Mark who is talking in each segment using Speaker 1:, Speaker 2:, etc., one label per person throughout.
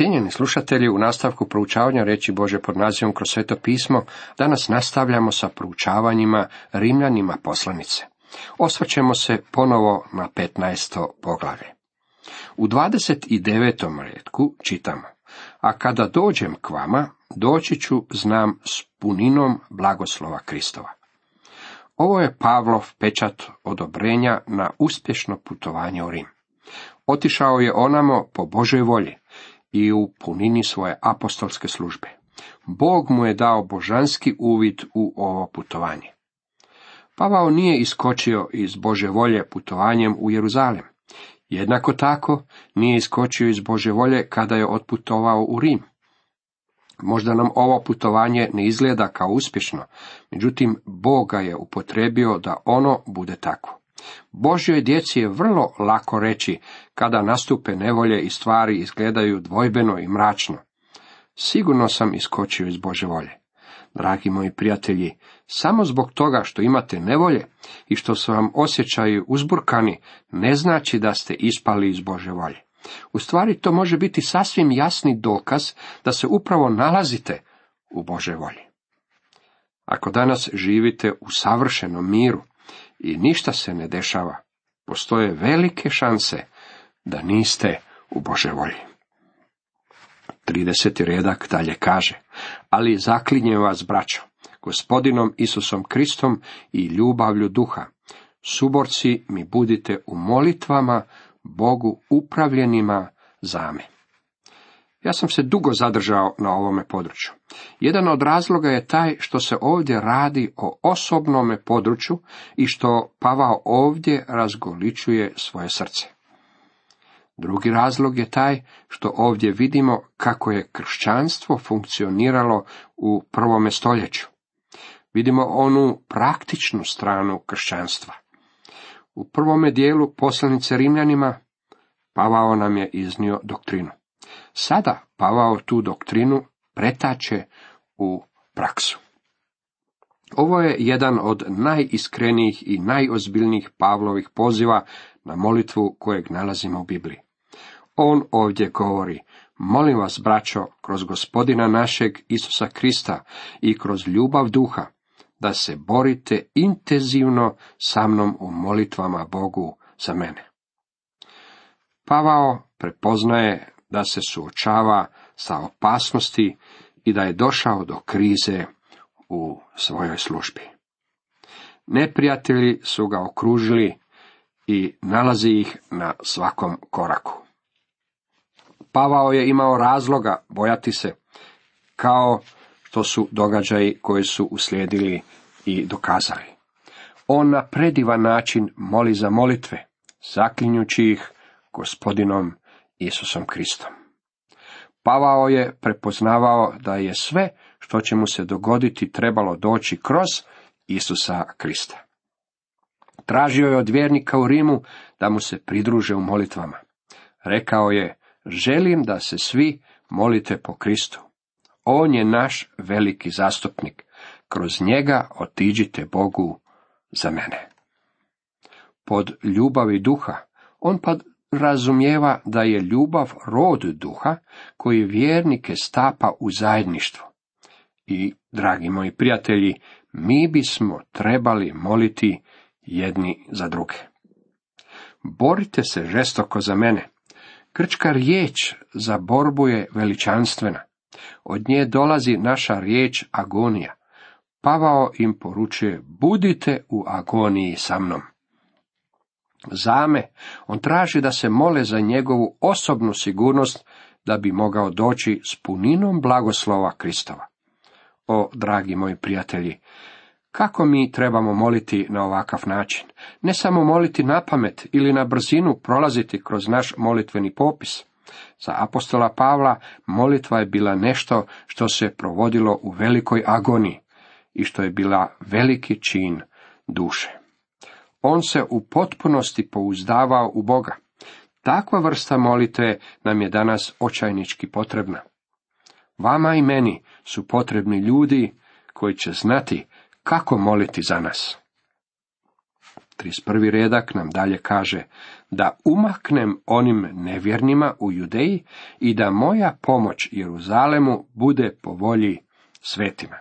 Speaker 1: Cijenjeni slušatelji, u nastavku proučavanja reći Bože pod nazivom kroz sveto pismo, danas nastavljamo sa proučavanjima Rimljanima poslanice. Osvrćemo se ponovo na 15. poglavlje. U 29. redku čitamo, a kada dođem k vama, doći ću, znam, s puninom blagoslova Kristova. Ovo je Pavlov pečat odobrenja na uspješno putovanje u Rim. Otišao je onamo po Božoj volji i u punini svoje apostolske službe. Bog mu je dao božanski uvid u ovo putovanje. Pavao nije iskočio iz Bože volje putovanjem u Jeruzalem. Jednako tako nije iskočio iz Bože volje kada je otputovao u Rim. Možda nam ovo putovanje ne izgleda kao uspješno, međutim Boga je upotrebio da ono bude tako. Božjoj djeci je vrlo lako reći kada nastupe nevolje i stvari izgledaju dvojbeno i mračno. Sigurno sam iskočio iz Bože volje. Dragi moji prijatelji, samo zbog toga što imate nevolje i što su vam osjećaju uzburkani, ne znači da ste ispali iz Bože volje. U stvari to može biti sasvim jasni dokaz da se upravo nalazite u Bože volji. Ako danas živite u savršenom miru i ništa se ne dešava, postoje velike šanse da niste u Bože volji. 30. redak dalje kaže, ali zaklinjem vas, braćo, gospodinom Isusom Kristom i ljubavlju duha, suborci mi budite u molitvama Bogu upravljenima zame. Ja sam se dugo zadržao na ovome području. Jedan od razloga je taj što se ovdje radi o osobnome području i što Pavao ovdje razgoličuje svoje srce. Drugi razlog je taj što ovdje vidimo kako je kršćanstvo funkcioniralo u prvome stoljeću. Vidimo onu praktičnu stranu kršćanstva. U prvome dijelu poslanice Rimljanima Pavao nam je iznio doktrinu. Sada Pavao tu doktrinu pretače u praksu. Ovo je jedan od najiskrenijih i najozbiljnijih Pavlovih poziva na molitvu kojeg nalazimo u Bibliji. On ovdje govori, molim vas, braćo, kroz gospodina našeg Isusa Krista i kroz ljubav duha, da se borite intenzivno sa mnom u molitvama Bogu za mene. Pavao prepoznaje da se suočava sa opasnosti i da je došao do krize u svojoj službi. Neprijatelji su ga okružili i nalazi ih na svakom koraku. Pavao je imao razloga bojati se, kao što su događaji koji su uslijedili i dokazali. On na predivan način moli za molitve, zaklinjući ih gospodinom Isusom Kristom. Pavao je prepoznavao da je sve što će mu se dogoditi trebalo doći kroz Isusa Krista. Tražio je od vjernika u Rimu da mu se pridruže u molitvama. Rekao je, želim da se svi molite po Kristu. On je naš veliki zastupnik. Kroz njega otiđite Bogu za mene. Pod ljubavi duha, on pa razumijeva da je ljubav rod duha koji vjernike stapa u zajedništvo. I, dragi moji prijatelji, mi bismo trebali moliti jedni za druge. Borite se žestoko za mene. Krčka riječ za borbu je veličanstvena. Od nje dolazi naša riječ agonija. Pavao im poručuje, budite u agoniji sa mnom. Zame, on traži da se mole za njegovu osobnu sigurnost da bi mogao doći s puninom blagoslova Kristova. O, dragi moji prijatelji, kako mi trebamo moliti na ovakav način? Ne samo moliti na pamet ili na brzinu prolaziti kroz naš molitveni popis. Za apostola Pavla molitva je bila nešto što se provodilo u velikoj agoniji i što je bila veliki čin duše. On se u potpunosti pouzdavao u Boga. Takva vrsta molitve nam je danas očajnički potrebna. Vama i meni su potrebni ljudi koji će znati kako moliti za nas. 31. redak nam dalje kaže da umaknem onim nevjernima u Judeji i da moja pomoć Jeruzalemu bude po volji svetima.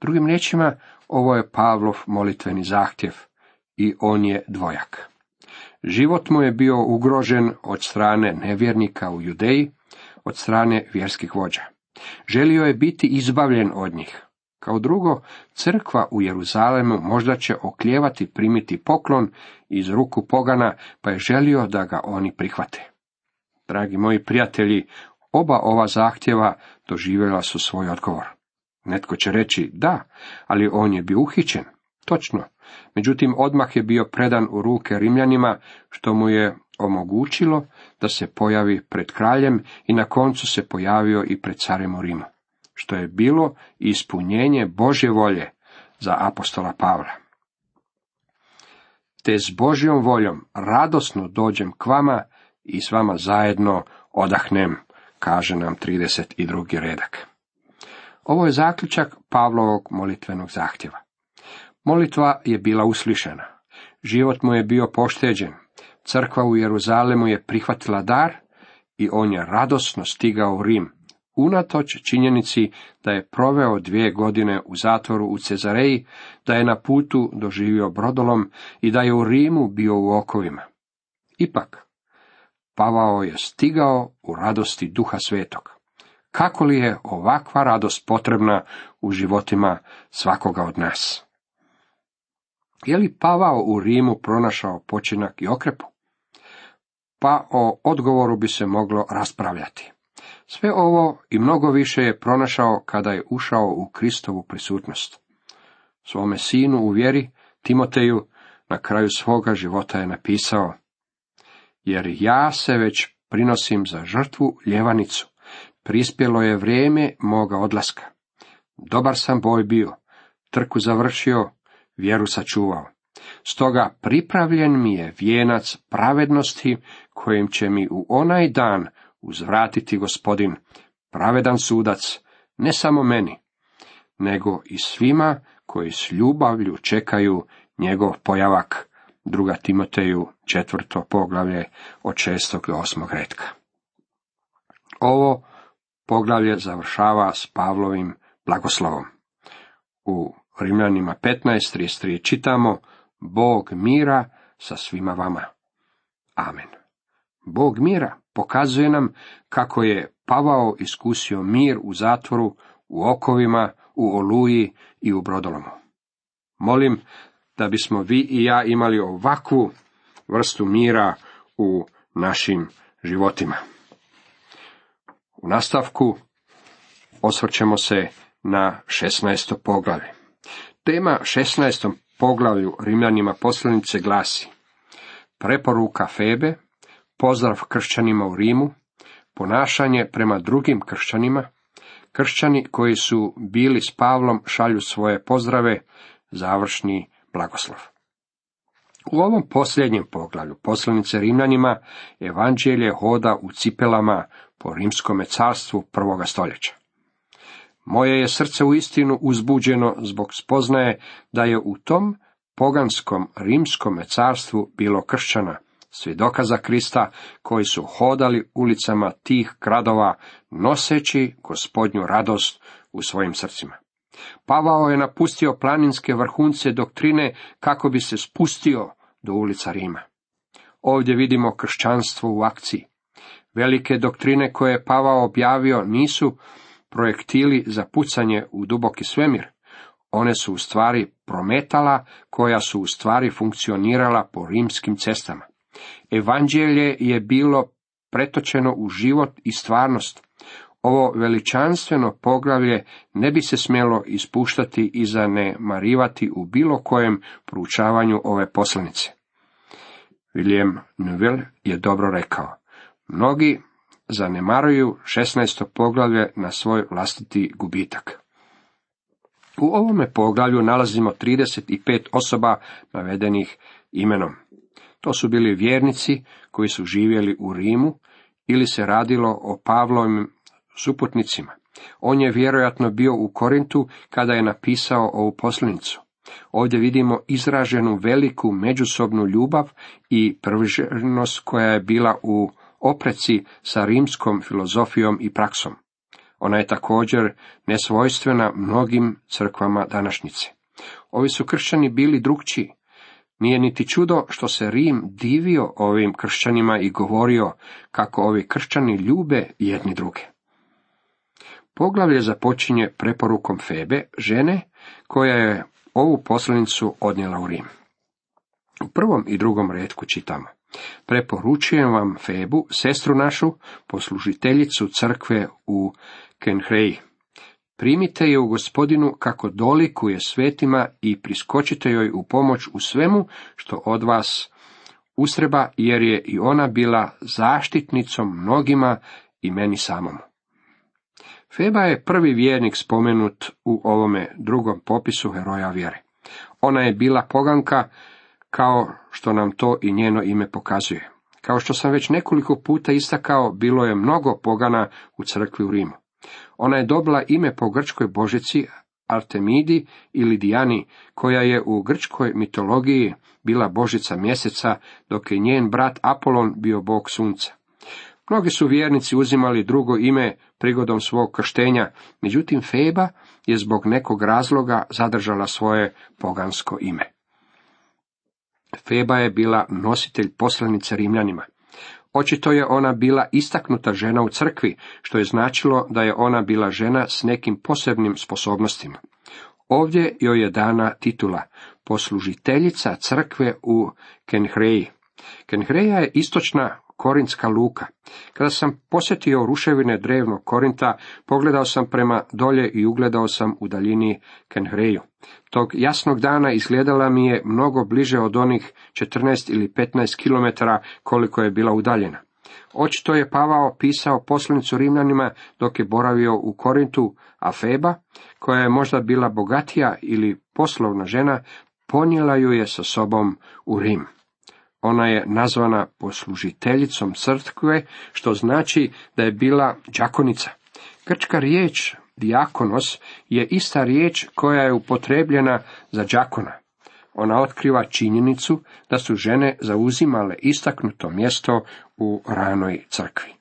Speaker 1: Drugim riječima, ovo je Pavlov molitveni zahtjev i on je dvojak. Život mu je bio ugrožen od strane nevjernika u Judeji, od strane vjerskih vođa. Želio je biti izbavljen od njih. Kao drugo, crkva u Jeruzalemu možda će oklijevati primiti poklon iz ruku pogana, pa je želio da ga oni prihvate. Dragi moji prijatelji, oba ova zahtjeva doživjela su svoj odgovor. Netko će reći da, ali on je bio uhićen. Točno. Međutim, odmah je bio predan u ruke Rimljanima, što mu je omogućilo da se pojavi pred kraljem i na koncu se pojavio i pred carem u Rimu, što je bilo ispunjenje Božje volje za apostola Pavla. Te s Božjom voljom radosno dođem k vama i s vama zajedno odahnem, kaže nam 32. redak. Ovo je zaključak Pavlovog molitvenog zahtjeva. Molitva je bila uslišena. Život mu je bio pošteđen. Crkva u Jeruzalemu je prihvatila dar i on je radosno stigao u Rim, unatoč činjenici da je proveo dvije godine u zatvoru u Cezareji, da je na putu doživio brodolom i da je u Rimu bio u okovima. Ipak, Pavao je stigao u radosti duha svetog. Kako li je ovakva radost potrebna u životima svakoga od nas? Je li Pavao u Rimu pronašao počinak i okrepu? Pa o odgovoru bi se moglo raspravljati. Sve ovo i mnogo više je pronašao kada je ušao u Kristovu prisutnost. Svome sinu u vjeri, Timoteju, na kraju svoga života je napisao, jer ja se već prinosim za žrtvu ljevanicu, prispjelo je vrijeme moga odlaska. Dobar sam boj bio, trku završio, vjeru sačuvao. Stoga pripravljen mi je vijenac pravednosti kojim će mi u onaj dan uzvratiti gospodin, pravedan sudac, ne samo meni, nego i svima koji s ljubavlju čekaju njegov pojavak, druga Timoteju, četvrto poglavlje od šestog do osmog redka. Ovo poglavlje završava s Pavlovim blagoslovom. U Rimljanima 15.33 čitamo Bog mira sa svima vama. Amen. Bog mira pokazuje nam kako je Pavao iskusio mir u zatvoru, u okovima, u oluji i u brodolomu. Molim da bismo vi i ja imali ovakvu vrstu mira u našim životima. U nastavku osvrćemo se na 16. poglavlje. Tema 16. poglavlju Rimljanima poslanice glasi Preporuka Febe, pozdrav kršćanima u Rimu, ponašanje prema drugim kršćanima, kršćani koji su bili s Pavlom šalju svoje pozdrave, završni blagoslov. U ovom posljednjem poglavlju poslanice Rimljanima evanđelje hoda u cipelama po rimskome carstvu prvoga stoljeća. Moje je srce u istinu uzbuđeno zbog spoznaje da je u tom poganskom rimskom carstvu bilo kršćana, svjedoka za Krista koji su hodali ulicama tih gradova noseći gospodnju radost u svojim srcima. Pavao je napustio planinske vrhunce doktrine kako bi se spustio do ulica Rima. Ovdje vidimo kršćanstvo u akciji. Velike doktrine koje je Pavao objavio nisu projektili za pucanje u duboki svemir. One su u stvari prometala koja su u stvari funkcionirala po rimskim cestama. Evanđelje je bilo pretočeno u život i stvarnost. Ovo veličanstveno poglavlje ne bi se smjelo ispuštati i zanemarivati u bilo kojem proučavanju ove poslanice. William Newell je dobro rekao. Mnogi zanemaruju 16. poglavlje na svoj vlastiti gubitak. U ovome poglavlju nalazimo 35 osoba navedenih imenom. To su bili vjernici koji su živjeli u Rimu ili se radilo o Pavlovim suputnicima. On je vjerojatno bio u Korintu kada je napisao ovu poslanicu. Ovdje vidimo izraženu veliku međusobnu ljubav i prvženost koja je bila u opreci sa rimskom filozofijom i praksom. Ona je također nesvojstvena mnogim crkvama današnjice. Ovi su kršćani bili drugčiji. Nije niti čudo što se Rim divio ovim kršćanima i govorio kako ovi kršćani ljube jedni druge. Poglavlje započinje preporukom Febe, žene, koja je ovu poslanicu odnijela u Rim. U prvom i drugom redku čitamo. Preporučujem vam Febu, sestru našu, poslužiteljicu crkve u Kenhreji. Primite je u gospodinu kako dolikuje svetima i priskočite joj u pomoć u svemu što od vas ustreba, jer je i ona bila zaštitnicom mnogima i meni samom. Feba je prvi vjernik spomenut u ovome drugom popisu heroja vjere. Ona je bila poganka kao što nam to i njeno ime pokazuje. Kao što sam već nekoliko puta istakao, bilo je mnogo pogana u crkvi u Rimu. Ona je dobila ime po grčkoj božici Artemidi ili Dijani, koja je u grčkoj mitologiji bila božica mjeseca, dok je njen brat Apolon bio bog sunca. Mnogi su vjernici uzimali drugo ime prigodom svog krštenja, međutim Feba je zbog nekog razloga zadržala svoje pogansko ime. Feba je bila nositelj poslanice Rimljanima. Očito je ona bila istaknuta žena u crkvi, što je značilo da je ona bila žena s nekim posebnim sposobnostima. Ovdje joj je dana titula poslužiteljica crkve u Kenhreji. Kenhreja je istočna Korintska luka. Kada sam posjetio ruševine drevnog Korinta, pogledao sam prema dolje i ugledao sam u daljini Kenhreju. Tog jasnog dana izgledala mi je mnogo bliže od onih 14 ili 15 km koliko je bila udaljena. Očito je Pavao pisao poslanicu Rimljanima dok je boravio u Korintu, a Feba, koja je možda bila bogatija ili poslovna žena, ponijela ju je sa sobom u Rim. Ona je nazvana poslužiteljicom crkve, što znači da je bila đakonica. Grčka riječ diakonos je ista riječ koja je upotrebljena za đakona. Ona otkriva činjenicu da su žene zauzimale istaknuto mjesto u ranoj crkvi.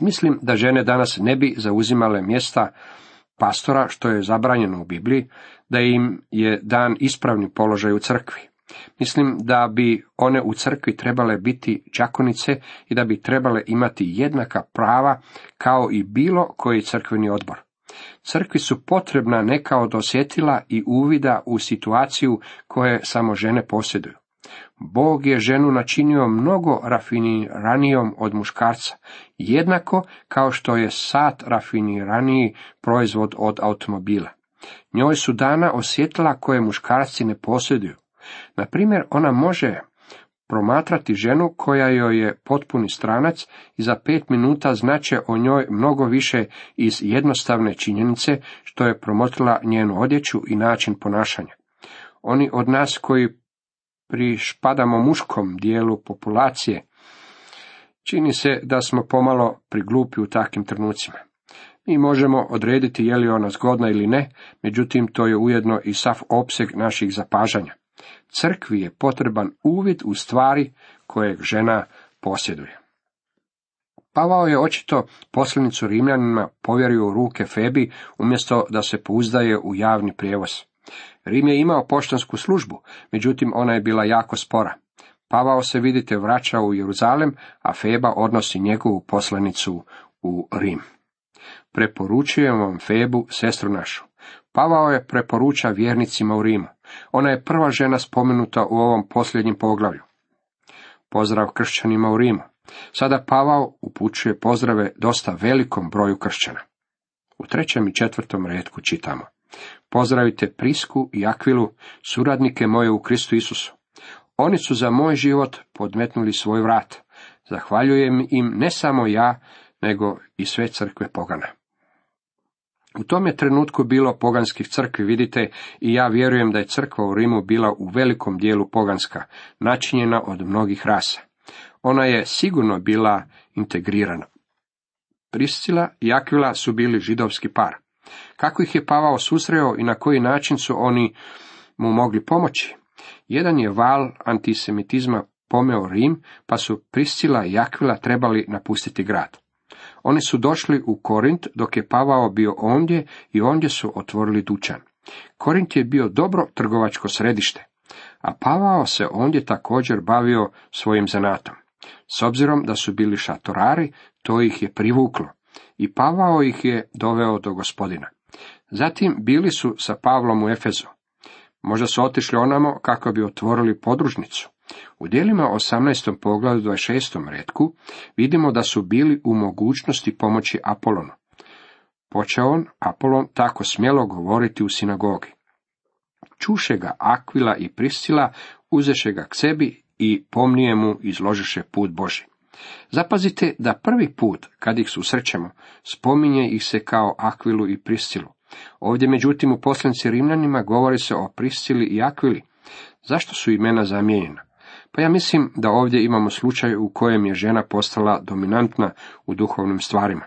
Speaker 1: Mislim da žene danas ne bi zauzimale mjesta pastora, što je zabranjeno u Bibliji, da im je dan ispravni položaj u crkvi. Mislim da bi one u crkvi trebale biti čakonice i da bi trebale imati jednaka prava kao i bilo koji crkveni odbor. Crkvi su potrebna neka od osjetila i uvida u situaciju koje samo žene posjeduju. Bog je ženu načinio mnogo rafiniranijom od muškarca, jednako kao što je sat rafiniraniji proizvod od automobila. Njoj su dana osjetila koje muškarci ne posjeduju. Na primjer, ona može promatrati ženu koja joj je potpuni stranac i za pet minuta znače o njoj mnogo više iz jednostavne činjenice što je promotrila njenu odjeću i način ponašanja. Oni od nas koji prišpadamo muškom dijelu populacije, čini se da smo pomalo priglupi u takvim trenucima. Mi možemo odrediti je li ona zgodna ili ne, međutim to je ujedno i sav opseg naših zapažanja. Crkvi je potreban uvid u stvari kojeg žena posjeduje. Pavao je očito poslanicu Rimljanima povjerio u ruke Febi umjesto da se pouzdaje u javni prijevoz. Rim je imao poštansku službu, međutim ona je bila jako spora. Pavao se, vidite, vraća u Jeruzalem, a Feba odnosi njegovu poslanicu u Rim. Preporučujem vam Febu, sestru našu. Pavao je preporuča vjernicima u Rimu. Ona je prva žena spomenuta u ovom posljednjem poglavlju. Pozdrav kršćanima u Rimu. Sada Pavao upućuje pozdrave dosta velikom broju kršćana. U trećem i četvrtom redku čitamo. Pozdravite Prisku i Akvilu, suradnike moje u Kristu Isusu. Oni su za moj život podmetnuli svoj vrat. Zahvaljujem im ne samo ja, nego i sve crkve pogana. U tom je trenutku bilo poganskih crkvi, vidite, i ja vjerujem da je crkva u Rimu bila u velikom dijelu poganska, načinjena od mnogih rasa. Ona je sigurno bila integrirana. Priscila i Akvila su bili židovski par. Kako ih je Pavao susreo i na koji način su oni mu mogli pomoći? Jedan je val antisemitizma pomeo Rim, pa su Priscila i Jakvila trebali napustiti grad. Oni su došli u Korint dok je Pavao bio ondje i ondje su otvorili dućan. Korint je bio dobro trgovačko središte, a Pavao se ondje također bavio svojim zanatom. S obzirom da su bili šatorari, to ih je privuklo i Pavao ih je doveo do gospodina. Zatim bili su sa Pavlom u Efezu. Možda su otišli onamo kako bi otvorili podružnicu. U dijelima 18. poglavlju 26. redku vidimo da su bili u mogućnosti pomoći Apolonu. Počeo on, Apolon, tako smjelo govoriti u sinagogi. Čuše ga Akvila i Priscila, uzeše ga k sebi i pomnije mu izložiše put Boži. Zapazite da prvi put, kad ih susrećemo, spominje ih se kao Akvilu i Priscilu. Ovdje, međutim, u poslanici Rimljanima govori se o Priscili i Akvili. Zašto su imena zamijenjena? Pa ja mislim da ovdje imamo slučaj u kojem je žena postala dominantna u duhovnim stvarima.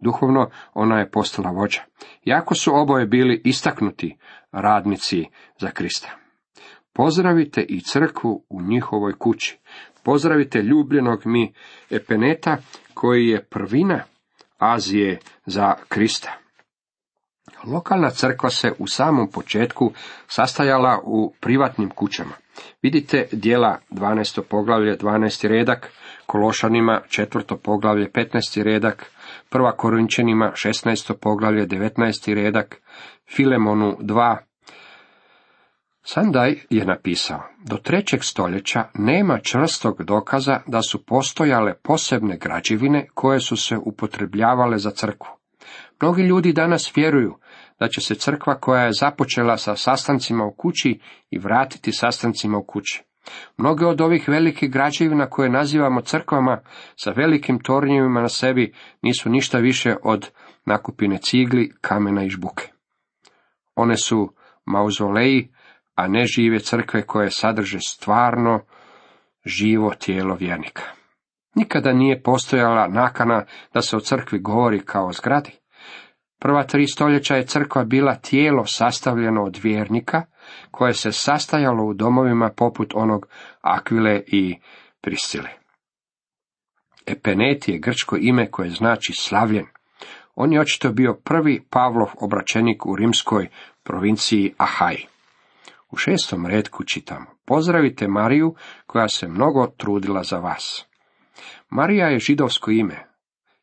Speaker 1: Duhovno ona je postala vođa. Jako su oboje bili istaknuti radnici za Krista. Pozdravite i crkvu u njihovoj kući. Pozdravite ljubljenog mi Epeneta, koji je prvina Azije za Krista. Lokalna crkva se u samom početku sastajala u privatnim kućama. Vidite dijela 12. poglavlje 12. redak, Kološanima 4. poglavlje 15. redak, Prva Korinčanima 16. poglavlje 19. redak, Filemonu 2. Sandaj je napisao, do trećeg stoljeća nema čvrstog dokaza da su postojale posebne građevine koje su se upotrebljavale za crkvu. Mnogi ljudi danas vjeruju da će se crkva koja je započela sa sastancima u kući i vratiti sastancima u kući. Mnoge od ovih velikih građevina koje nazivamo crkvama sa velikim tornjevima na sebi nisu ništa više od nakupine cigli, kamena i žbuke. One su mauzoleji, a ne žive crkve koje sadrže stvarno živo tijelo vjernika. Nikada nije postojala nakana da se o crkvi govori kao o zgradi. Prva tri stoljeća je crkva bila tijelo sastavljeno od vjernika, koje se sastajalo u domovima poput onog Akvile i Priscile. Epenet je grčko ime koje znači slavljen. On je očito bio prvi Pavlov obraćenik u rimskoj provinciji Ahaj. U šestom redku čitamo, pozdravite Mariju koja se mnogo trudila za vas. Marija je židovsko ime,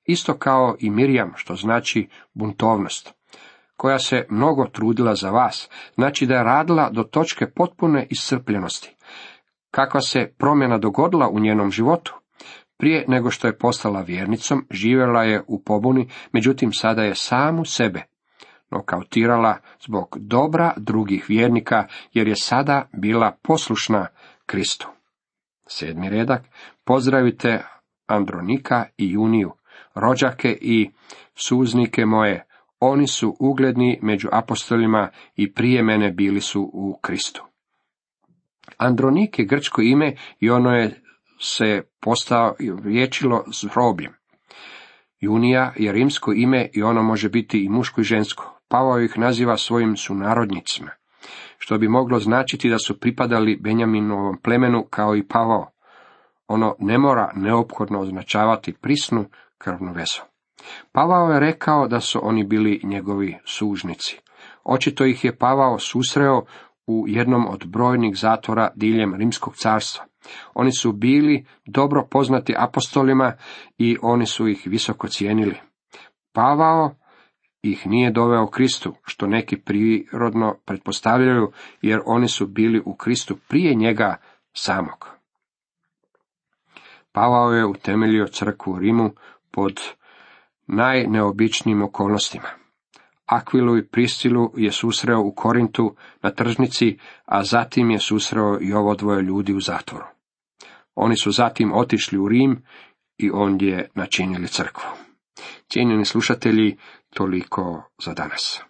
Speaker 1: isto kao i Mirjam, što znači buntovnost, koja se mnogo trudila za vas, znači da je radila do točke potpune iscrpljenosti. Kakva se promjena dogodila u njenom životu? Prije nego što je postala vjernicom, živjela je u pobuni, međutim sada je samu sebe nokautirala zbog dobra drugih vjernika, jer je sada bila poslušna Kristu. Sedmi redak, pozdravite Andronika i Juniju, rođake i suznike moje, oni su ugledni među apostolima i prije mene bili su u Kristu. Andronik je grčko ime i ono je se postao vječilo s robljem. Junija je rimsko ime i ono može biti i muško i žensko. Pavao ih naziva svojim sunarodnicima, što bi moglo značiti da su pripadali Benjaminovom plemenu kao i Pavao. Ono ne mora neophodno označavati prisnu krvnu vezu. Pavao je rekao da su oni bili njegovi sužnici. Očito ih je Pavao susreo u jednom od brojnih zatvora diljem Rimskog carstva. Oni su bili dobro poznati apostolima i oni su ih visoko cijenili. Pavao ih nije doveo Kristu, što neki prirodno pretpostavljaju, jer oni su bili u Kristu prije njega samog. Pavao je utemeljio crkvu u Rimu pod najneobičnijim okolnostima. Akvilu i Pristilu je susreo u Korintu na tržnici, a zatim je susreo i ovo dvoje ljudi u zatvoru. Oni su zatim otišli u Rim i ondje načinili crkvu. Cijenjeni slušatelji, toliko za danas.